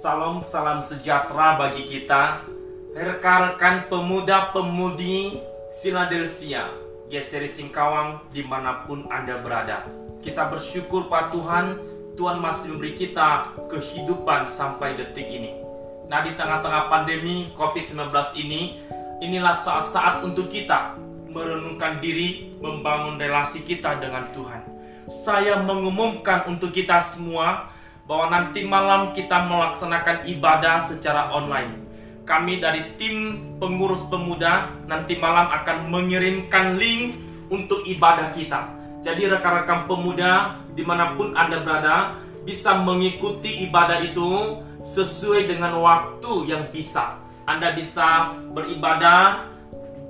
Shalom, salam sejahtera bagi kita Rekan-rekan pemuda-pemudi Philadelphia Geseri Singkawang di mana pun Anda berada. Kita bersyukur Pak Tuhan Tuhan masih memberi kita kehidupan sampai detik ini. Nah di tengah-tengah pandemi COVID-19 ini Inilah saat-saat untuk kita merenungkan diri Membangun relasi kita dengan Tuhan. Saya mengumumkan untuk kita semua bahwa nanti malam kita melaksanakan ibadah secara online. Kami dari tim pengurus pemuda nanti malam akan mengirimkan link untuk ibadah kita. Jadi rekan-rekan pemuda di mana pun Anda berada bisa mengikuti ibadah itu sesuai dengan waktu yang bisa. Anda bisa beribadah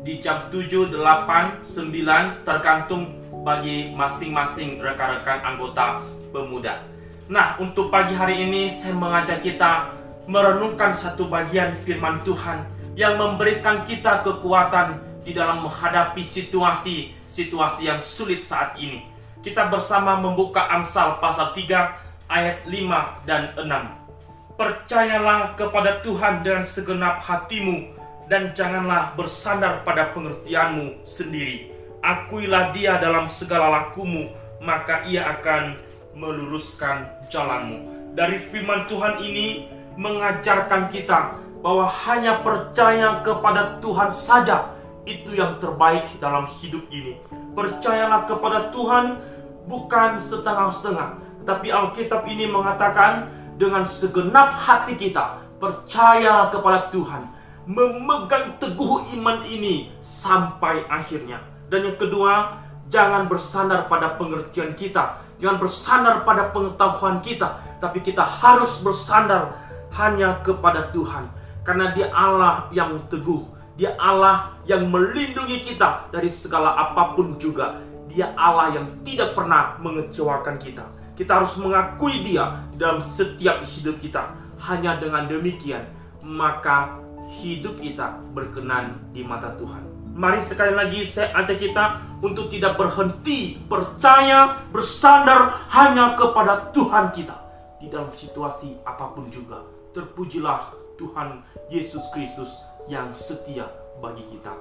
di jam 7, 8, 9 tergantung bagi masing-masing rekan-rekan anggota pemuda. Nah, untuk pagi hari ini saya mengajak kita merenungkan satu bagian firman Tuhan yang memberikan kita kekuatan di dalam menghadapi situasi-situasi yang sulit saat ini. Kita bersama membuka Amsal pasal 3 ayat 5 dan 6. Percayalah kepada Tuhan dengan segenap hatimu dan janganlah bersandar pada pengertianmu sendiri. Akuilah dia dalam segala lakumu, maka ia akan meluruskan jalanmu. Dari firman Tuhan ini mengajarkan kita bahwa hanya percaya kepada Tuhan saja itu yang terbaik dalam hidup ini. Percayalah kepada Tuhan bukan setengah-setengah, tapi Alkitab ini mengatakan dengan segenap hati kita percaya kepada Tuhan, memegang teguh iman ini sampai akhirnya. Dan yang kedua, jangan bersandar pada pengertian kita, Jangan bersandar pada pengetahuan kita, tapi kita harus bersandar hanya kepada Tuhan. Karena dia Allah yang teguh, dia Allah yang melindungi kita dari segala apa pun juga. Dia Allah yang tidak pernah mengecewakan kita. Kita harus mengakui dia dalam setiap hidup kita. Hanya dengan demikian, maka hidup kita berkenan di mata Tuhan. Mari sekali lagi saya ajak kita untuk tidak berhenti percaya bersandar hanya kepada Tuhan kita di dalam situasi apa pun juga. Terpujilah Tuhan Yesus Kristus yang setia bagi kita.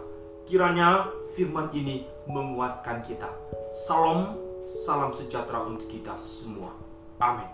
Kiranya firman ini menguatkan kita. Salam, salam sejahtera untuk kita semua. Amin.